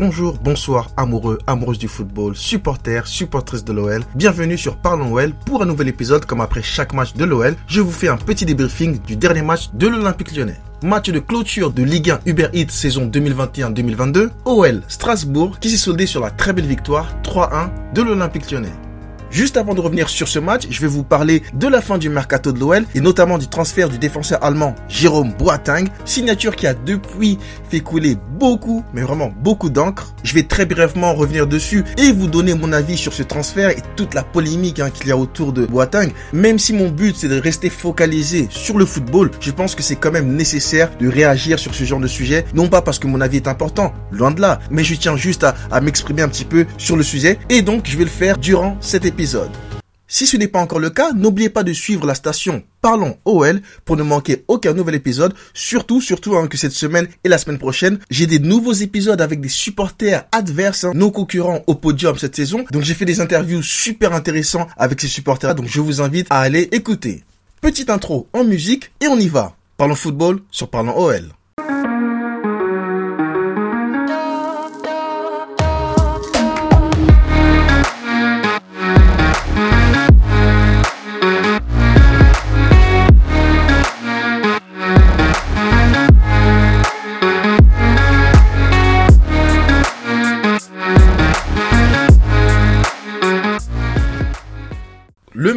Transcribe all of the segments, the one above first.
Bonjour, bonsoir, amoureux, amoureuses du football, supporters, supportrices de l'OL. Bienvenue sur Parlons OL pour un nouvel épisode. Comme après chaque match de l'OL, je vous fais un petit débriefing du dernier match de l'Olympique lyonnais. Match de clôture de Ligue 1 Uber Eats saison 2021-2022. OL Strasbourg qui s'est soldé sur la très belle victoire 3-1 de l'Olympique lyonnais. Juste avant de revenir sur ce match, je vais vous parler de la fin du mercato de l'OL et notamment du transfert du défenseur allemand Jérôme Boateng, signature qui a depuis fait couler beaucoup, mais vraiment beaucoup d'encre. Je vais très brièvement revenir dessus et vous donner mon avis sur ce transfert et toute la polémique hein, qu'il y a autour de Boateng. Même si mon but c'est de rester focalisé sur le football, je pense que c'est quand même nécessaire de réagir sur ce genre de sujet, non pas parce que mon avis est important, loin de là, mais je tiens juste à, à m'exprimer un petit peu sur le sujet et donc je vais le faire durant cet épisode. Si ce n'est pas encore le cas, n'oubliez pas de suivre la station Parlons OL pour ne manquer aucun nouvel épisode. Surtout, surtout que cette semaine et la semaine prochaine, j'ai des nouveaux épisodes avec des supporters adverses, hein, nos concurrents au podium cette saison. Donc j'ai fait des interviews super intéressants avec ces supporters. Donc je vous invite à aller écouter. Petite intro en musique et on y va. Parlons football sur Parlons OL.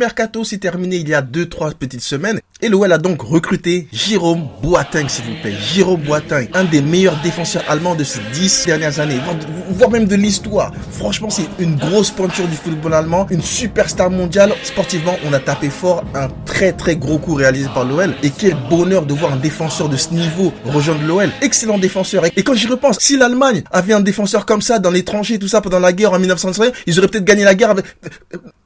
Mercato s'est terminé il y a 2-3 petites semaines et l'OL a donc recruté Jérôme Boateng, s'il vous plaît. Jérôme Boateng, un des meilleurs défenseurs allemands de ces 10 dernières années, voire même de l'histoire. Franchement, c'est une grosse pointure du football allemand, une superstar mondiale. Sportivement, on a tapé fort, un très très gros coup réalisé par l'OL. Et quel bonheur de voir un défenseur de ce niveau rejoindre l'OL. Excellent défenseur. Et quand j'y repense, si l'Allemagne avait un défenseur comme ça dans les tranchées, tout ça pendant la guerre en 1931, ils auraient peut-être gagné la guerre avec...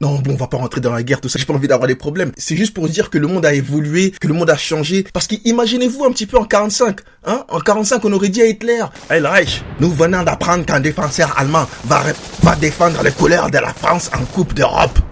Non, bon, on va pas rentrer dans la guerre, tout ça. Pas envie d'avoir des problèmes. C'est juste pour dire que le monde a évolué, que le monde a changé. Parce qu'imaginez-vous un petit peu en 45, hein? En 45, on aurait dit à Hitler, Hey Reich, nous venons d'apprendre qu'un défenseur allemand va, va défendre les couleurs de la France en Coupe d'Europe.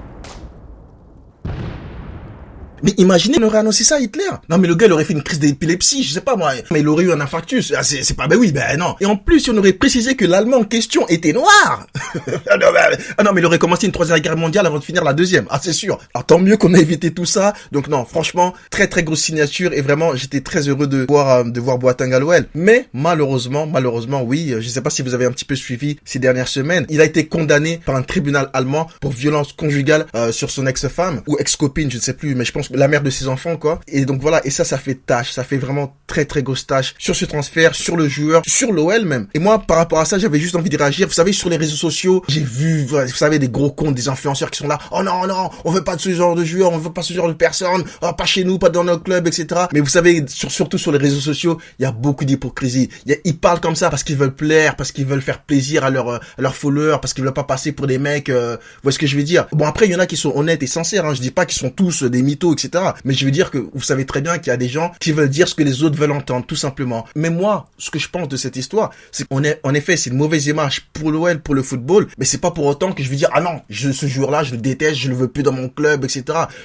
Mais imaginez, on aurait annoncé ça à Hitler. Non, mais le gars, il aurait fait une crise d'épilepsie, je sais pas moi. Mais il aurait eu un infarctus. Ah, c'est pas, ben oui, ben non. Et en plus, on aurait précisé que l'Allemand en question était noir. ah, non, ben, ah non, mais il aurait commencé une troisième guerre mondiale avant de finir la deuxième. Ah, c'est sûr. Alors tant mieux qu'on a évité tout ça. Donc non, franchement, très très grosse signature et vraiment, j'étais très heureux de voir euh, de voir Boateng à. Mais malheureusement, malheureusement, oui, euh, je sais pas si vous avez un petit peu suivi ces dernières semaines, il a été condamné par un tribunal allemand pour violence conjugale euh, sur son ex-femme ou ex-copine, je ne sais plus, mais je pense la mère de ses enfants, quoi. Et donc voilà, et ça, ça fait tâche, ça fait vraiment très très grosse tâche sur ce transfert, sur le joueur, sur l'OL même. Et moi, par rapport à ça, j'avais juste envie de réagir. Vous savez, sur les réseaux sociaux, j'ai vu, vous savez, des gros comptes, des influenceurs qui sont là. Oh non, non, on veut pas de ce genre de joueur, on veut pas ce genre de personne, oh, pas chez nous, pas dans notre club, etc. Mais vous savez, sur, surtout sur les réseaux sociaux, il y a beaucoup d'hypocrisie. Ils parlent comme ça parce qu'ils veulent plaire, parce qu'ils veulent faire plaisir à leurs à leurs followers, parce qu'ils veulent pas passer pour des mecs. Euh, vous voyez ce que je veux dire? Bon après, il y en a qui sont honnêtes et sincères. Hein. Je dis pas qu'ils sont tous des mythos. Mais je veux dire que vous savez très bien qu'il y a des gens qui veulent dire ce que les autres veulent entendre, tout simplement. Mais moi, ce que je pense de cette histoire, c'est qu'on est, en effet, c'est une mauvaise image pour l'OL, pour le football, mais c'est pas pour autant que je vais dire, ah non, je, ce joueur-là, je le déteste, je le veux plus dans mon club, etc.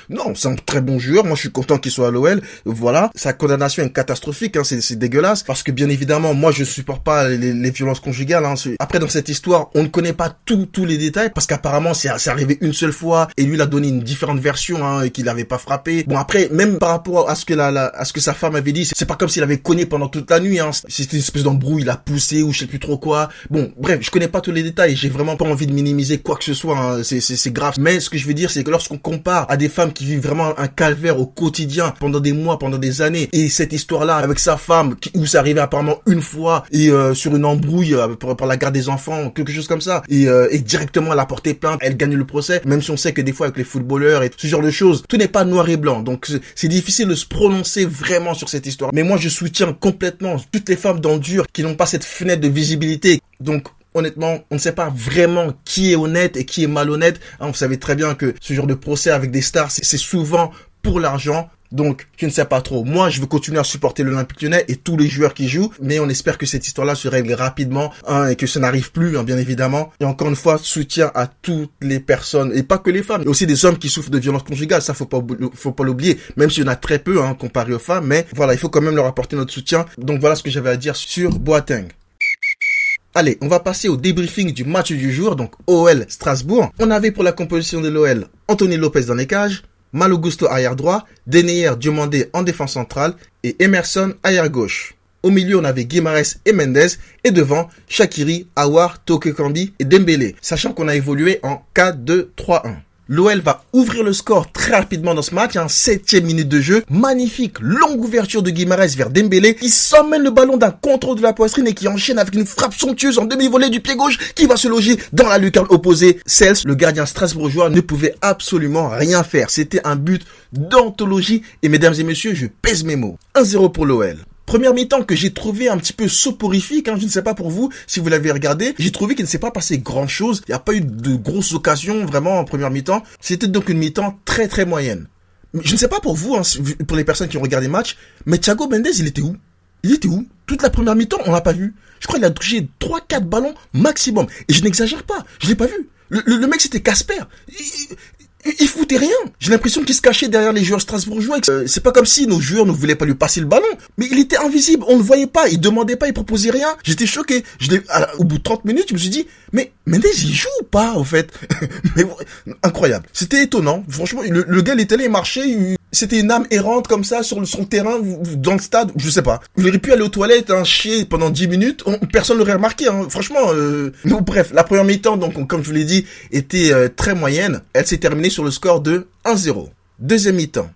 Non, c'est un très bon joueur, moi je suis content qu'il soit à l'OL, voilà. Sa condamnation est catastrophique, hein, c'est, dégueulasse, parce que bien évidemment, moi je supporte pas les, les violences conjugales, hein. Après, dans cette histoire, on ne connaît pas tous tous les détails, parce qu'apparemment, c'est, c'est arrivé une seule fois, et lui, il a donné une différente version, hein, et qu'il n'avait pas frappé. Bon, après, même par rapport à ce que la, la à ce que sa femme avait dit, c'est pas comme s'il avait cogné pendant toute la nuit, hein. C'était une espèce d'embrouille, il a poussé, ou je sais plus trop quoi. Bon, bref, je connais pas tous les détails, j'ai vraiment pas envie de minimiser quoi que ce soit, hein. c'est, grave. Mais ce que je veux dire, c'est que lorsqu'on compare à des femmes qui vivent vraiment un calvaire au quotidien, pendant des mois, pendant des années, et cette histoire-là, avec sa femme, qui, où ça arrivait apparemment une fois, et euh, sur une embrouille, euh, pour, pour, la garde des enfants, quelque chose comme ça, et, euh, et directement elle a porté plainte, elle gagne le procès, même si on sait que des fois avec les footballeurs et ce genre de choses, tout n'est pas noir et donc c'est difficile de se prononcer vraiment sur cette histoire. Mais moi, je soutiens complètement toutes les femmes dans qui n'ont pas cette fenêtre de visibilité. Donc, honnêtement, on ne sait pas vraiment qui est honnête et qui est malhonnête. Hein, vous savez très bien que ce genre de procès avec des stars, c'est souvent pour l'argent. Donc, je ne sais pas trop. Moi, je veux continuer à supporter l'Olympique lyonnais et tous les joueurs qui jouent, mais on espère que cette histoire-là se règle rapidement hein, et que ça n'arrive plus, hein, bien évidemment. Et encore une fois, soutien à toutes les personnes, et pas que les femmes, mais aussi des hommes qui souffrent de violences conjugales. Ça, faut pas, faut pas l'oublier, même s'il y en a très peu hein, comparé aux femmes. Mais voilà, il faut quand même leur apporter notre soutien. Donc voilà ce que j'avais à dire sur Boateng. Allez, on va passer au débriefing du match du jour, donc OL Strasbourg. On avait pour la composition de l'OL Anthony Lopez dans les cages, Malo Gusto arrière droit, Deneyer Diomandé en défense centrale et Emerson arrière gauche. Au milieu, on avait Guimarães et Mendes. Et devant, Shakiri, Awar, Tokekambi et Dembélé. Sachant qu'on a évolué en 4-2-3-1. L'OL va ouvrir le score très rapidement dans ce match, hein, septième minute de jeu. Magnifique, longue ouverture de Guimarães vers Dembélé, qui s'emmène le ballon d'un contrôle de la poitrine et qui enchaîne avec une frappe somptueuse en demi-volée du pied gauche qui va se loger dans la lucarne opposée. Cels, le gardien strasbourgeois, ne pouvait absolument rien faire. C'était un but d'anthologie et mesdames et messieurs, je pèse mes mots. 1-0 pour l'OL. Première mi-temps que j'ai trouvé un petit peu soporifique, hein, je ne sais pas pour vous si vous l'avez regardé, j'ai trouvé qu'il ne s'est pas passé grand chose, il n'y a pas eu de grosses occasions vraiment en première mi-temps, c'était donc une mi-temps très très moyenne. Je ne sais pas pour vous, hein, pour les personnes qui ont regardé le match, mais Thiago Mendes il était où? Il était où? Toute la première mi-temps on l'a pas vu. Je crois qu'il a touché 3-4 ballons maximum, et je n'exagère pas, je l'ai pas vu. Le, mec c'était Casper il foutait rien. J'ai l'impression qu'il se cachait derrière les joueurs strasbourgeois. Euh, c'est pas comme si nos joueurs ne voulaient pas lui passer le ballon. Mais il était invisible. On ne voyait pas. Il demandait pas. Il proposait rien. J'étais choqué. Je au bout de 30 minutes, je me suis dit, mais Mendes, il joue ou pas, au fait? mais, incroyable. C'était étonnant. Franchement, le, gars, il était allé il marchait. C'était une âme errante comme ça sur son terrain, dans le stade, je sais pas. Il aurait pu aller aux toilettes, hein, chier pendant 10 minutes, personne l'aurait remarqué. Hein. Franchement, euh... bref, la première mi-temps, donc comme je vous l'ai dit, était euh, très moyenne. Elle s'est terminée sur le score de 1-0. Deuxième mi-temps.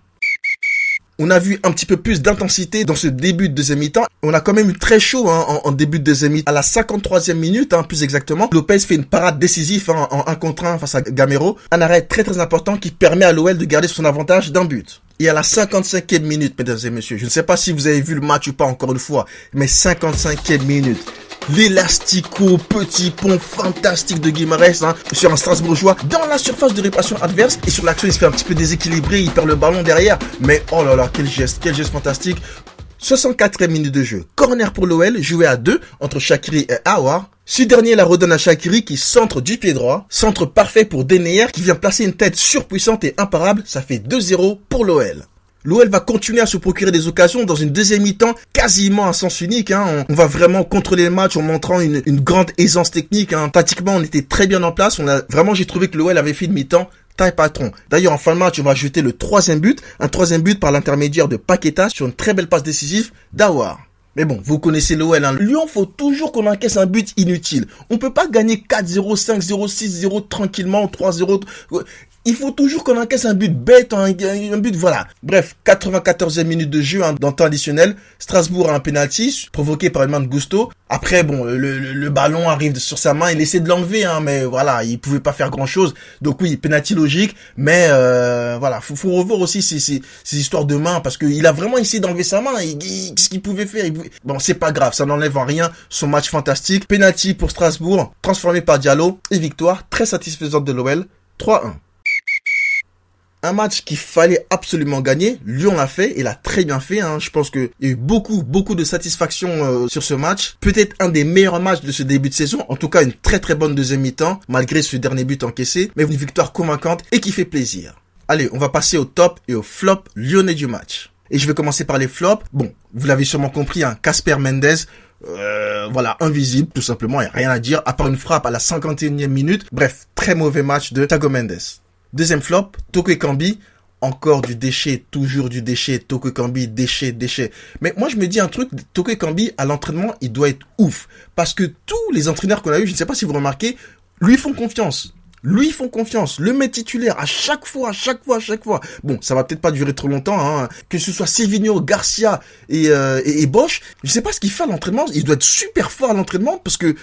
On a vu un petit peu plus d'intensité dans ce début de deuxième mi-temps. On a quand même eu très chaud hein, en, début de deuxième mi-temps. À la 53e minute, hein, plus exactement, Lopez fait une parade décisive hein, en 1 contre 1 face à Gamero. Un arrêt très très important qui permet à l'OL de garder son avantage d'un but. Et à la 55e minute, mesdames et messieurs, je ne sais pas si vous avez vu le match ou pas encore une fois, mais 55e minute, l'élastico petit pont fantastique de Guimarães hein, sur un Strasbourgeois dans la surface de réparation adverse et sur l'action il se fait un petit peu déséquilibré, il perd le ballon derrière mais oh là là quel geste, quel geste fantastique 64e minute de jeu. Corner pour l'OL, joué à deux entre Shakiri et Awar. Ce dernier la redonne à Shakiri qui centre du pied droit. Centre parfait pour Deneyer qui vient placer une tête surpuissante et imparable. Ça fait 2-0 pour l'OL. L'OL va continuer à se procurer des occasions dans une deuxième mi-temps quasiment à sens unique. Hein. On, va vraiment contrôler le match en montrant une, grande aisance technique. Hein. Tactiquement, on était très bien en place. On a vraiment, j'ai trouvé que l'OL avait fait une mi-temps taille patron. D'ailleurs, en fin de match, on va jeter le troisième but, un troisième but par l'intermédiaire de Paqueta sur une très belle passe décisive d'Awar. Mais bon, vous connaissez l'OL. Hein. Lyon, faut toujours qu'on encaisse un but inutile. On peut pas gagner 4-0, 5-0, 6-0 tranquillement, 3-0 il faut toujours qu'on encaisse un but bête, un, but, voilà. Bref, 94e minute de jeu hein, dans temps additionnel. Strasbourg a un penalty provoqué par une main de Gusto. Après, bon, le, ballon arrive sur sa main, il essaie de l'enlever, hein, mais voilà, il pouvait pas faire grand chose. Donc oui, penalty logique, mais euh, voilà, faut, faut revoir aussi ces, ces, histoires de main parce qu'il a vraiment essayé d'enlever sa main. Qu'est-ce qu'il pouvait faire? Bon, c'est pas grave, ça n'enlève en rien son match fantastique. Penalty pour Strasbourg, transformé par Diallo et victoire très satisfaisante de l'OL, 3-1 un match qu'il fallait absolument gagner. Lyon l'a fait et l'a très bien fait. Hein. Je pense qu'il y a eu beaucoup, beaucoup de satisfaction euh, sur ce match. Peut-être un des meilleurs matchs de ce début de saison. En tout cas, une très très bonne deuxième mi-temps, malgré ce dernier but encaissé. Mais une victoire convaincante et qui fait plaisir. Allez, on va passer au top et au flop lyonnais du match. Et je vais commencer par les flops. Bon, vous l'avez sûrement compris, hein, Casper Mendes, euh, voilà, invisible, tout simplement, a rien à dire, à part une frappe à la 51e minute. Bref, très mauvais match de Tago Mendes. Deuxième flop, Toko Kambi. Encore du déchet, toujours du déchet, Toko Kambi, déchet, déchet. Mais moi, je me dis un truc, Toko Kambi, à l'entraînement, il doit être ouf. Parce que tous les entraîneurs qu'on a eu, je ne sais pas si vous remarquez, lui font confiance. Lui font confiance, le met titulaire à chaque fois, à chaque fois, à chaque fois. Bon, ça va peut-être pas durer trop longtemps, hein. que ce soit Sévigno, Garcia et, euh, et, Bosch. Je sais pas ce qu'il fait à l'entraînement. Il doit être super fort à l'entraînement parce que,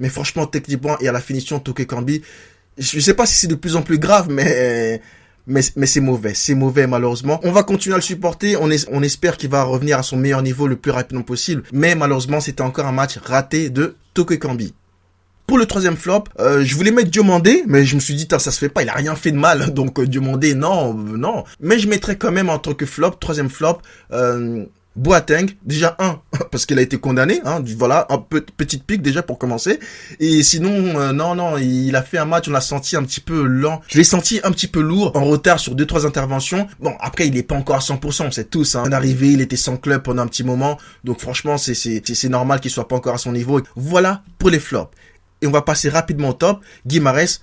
mais franchement, techniquement et à la finition, Toké Kambi, je sais pas si c'est de plus en plus grave, mais mais, mais c'est mauvais, c'est mauvais malheureusement. On va continuer à le supporter, on, espère qu'il va revenir à son meilleur niveau le plus rapidement possible, mais malheureusement c'était encore un match raté de Tokyo Kambi. Pour le troisième flop, euh, je voulais mettre Diomandé, mais je me suis dit, ça se fait pas, il a rien fait de mal, donc euh, Diomandé, non, non. Mais je mettrais quand même en tant que flop, troisième flop, euh, Boateng, déjà un, parce qu'il a été condamné, hein, voilà, un peu petite pique déjà pour commencer. Et sinon, euh, non, non, il a fait un match, on l'a senti un petit peu lent. Je l'ai senti un petit peu lourd, en retard sur deux trois interventions. Bon, après, il est pas encore à 100%, on sait tous. Hein. arrivé, il était sans club pendant un petit moment, donc franchement, c'est c'est normal qu'il soit pas encore à son niveau. Voilà pour les flops. Et on va passer rapidement au top. Guimarães,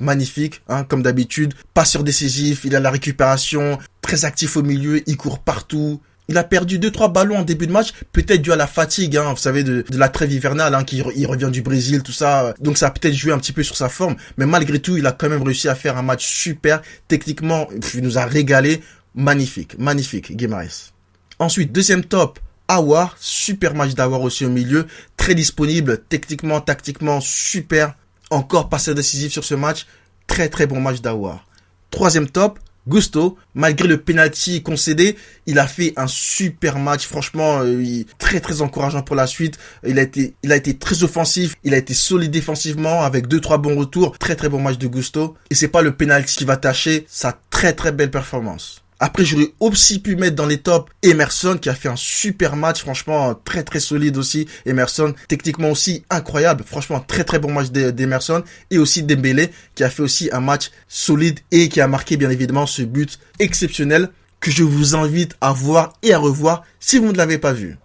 magnifique, hein, comme d'habitude. Passeur décisif, il a la récupération, très actif au milieu, il court partout. Il a perdu deux trois ballons en début de match, peut-être dû à la fatigue, hein, vous savez, de, la trêve hivernale, hein, qui il revient du Brésil, tout ça. Donc ça a peut-être joué un petit peu sur sa forme, mais malgré tout, il a quand même réussi à faire un match super. Techniquement, il nous a régalé. Magnifique, magnifique, Guimaraes. Ensuite, deuxième top, Awar, super match d'Awar aussi au milieu, très disponible, techniquement, tactiquement, super. Encore passé décisif sur ce match, très très bon match d'Awar. Troisième top, Gusto, malgré le penalty concédé, il a fait un super match. Franchement, euh, très très encourageant pour la suite. Il a été, il a été très offensif. Il a été solide défensivement avec deux trois bons retours. Très très bon match de Gusto. Et c'est pas le penalty qui va tâcher sa très très belle performance. Après, j'aurais aussi pu mettre dans les tops Emerson qui a fait un super match, franchement très très solide aussi. Emerson, techniquement aussi incroyable, franchement très très bon match d'Emerson et aussi Dembélé qui a fait aussi un match solide et qui a marqué bien évidemment ce but exceptionnel que je vous invite à voir et à revoir si vous ne l'avez pas vu.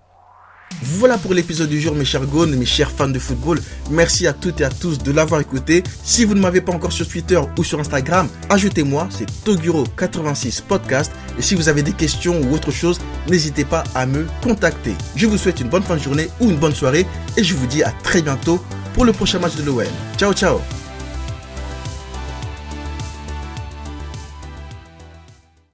Voilà pour l'épisode du jour mes chers gones, mes chers fans de football. Merci à toutes et à tous de l'avoir écouté. Si vous ne m'avez pas encore sur Twitter ou sur Instagram, ajoutez-moi, c'est Toguro86 Podcast. Et si vous avez des questions ou autre chose, n'hésitez pas à me contacter. Je vous souhaite une bonne fin de journée ou une bonne soirée et je vous dis à très bientôt pour le prochain match de l'OL. Ciao ciao